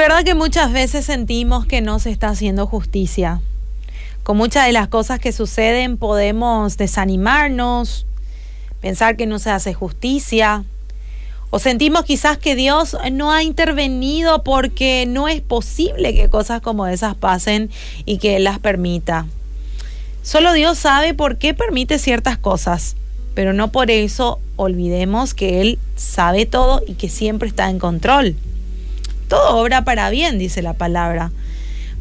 verdad que muchas veces sentimos que no se está haciendo justicia. Con muchas de las cosas que suceden podemos desanimarnos, pensar que no se hace justicia, o sentimos quizás que Dios no ha intervenido porque no es posible que cosas como esas pasen y que Él las permita. Solo Dios sabe por qué permite ciertas cosas, pero no por eso olvidemos que Él sabe todo y que siempre está en control. Todo obra para bien, dice la palabra.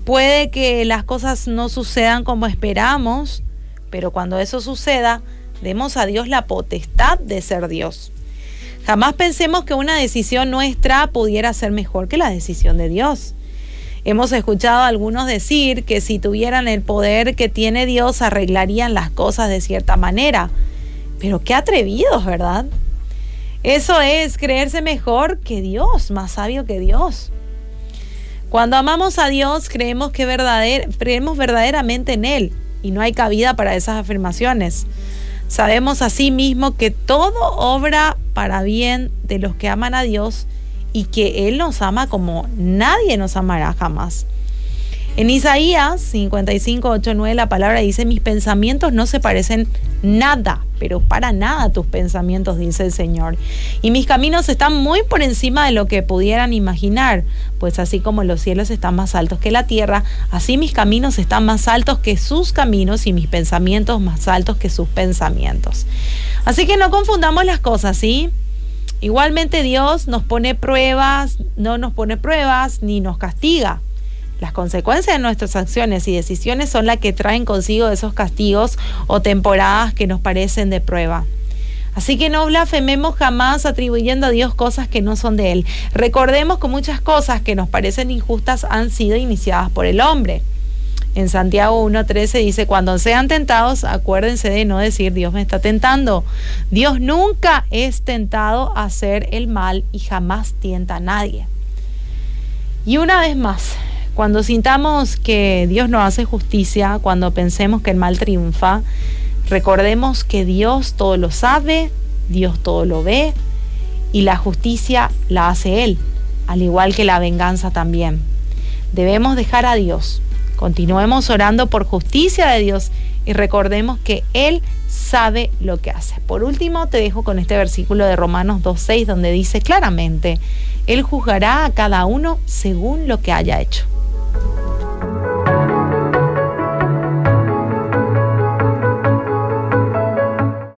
Puede que las cosas no sucedan como esperamos, pero cuando eso suceda, demos a Dios la potestad de ser Dios. Jamás pensemos que una decisión nuestra pudiera ser mejor que la decisión de Dios. Hemos escuchado a algunos decir que si tuvieran el poder que tiene Dios arreglarían las cosas de cierta manera. Pero qué atrevidos, ¿verdad? Eso es creerse mejor que Dios, más sabio que Dios. Cuando amamos a Dios creemos, que creemos verdaderamente en Él y no hay cabida para esas afirmaciones. Sabemos asimismo que todo obra para bien de los que aman a Dios y que Él nos ama como nadie nos amará jamás. En Isaías 55, 8, 9 la palabra dice, mis pensamientos no se parecen nada, pero para nada tus pensamientos, dice el Señor. Y mis caminos están muy por encima de lo que pudieran imaginar, pues así como los cielos están más altos que la tierra, así mis caminos están más altos que sus caminos y mis pensamientos más altos que sus pensamientos. Así que no confundamos las cosas, ¿sí? Igualmente Dios nos pone pruebas, no nos pone pruebas ni nos castiga. Las consecuencias de nuestras acciones y decisiones son las que traen consigo esos castigos o temporadas que nos parecen de prueba. Así que no blasfememos jamás atribuyendo a Dios cosas que no son de Él. Recordemos que muchas cosas que nos parecen injustas han sido iniciadas por el hombre. En Santiago 1.13 dice, cuando sean tentados, acuérdense de no decir Dios me está tentando. Dios nunca es tentado a hacer el mal y jamás tienta a nadie. Y una vez más, cuando sintamos que Dios no hace justicia, cuando pensemos que el mal triunfa, recordemos que Dios todo lo sabe, Dios todo lo ve y la justicia la hace Él, al igual que la venganza también. Debemos dejar a Dios. Continuemos orando por justicia de Dios y recordemos que Él sabe lo que hace. Por último, te dejo con este versículo de Romanos 2.6 donde dice claramente, Él juzgará a cada uno según lo que haya hecho.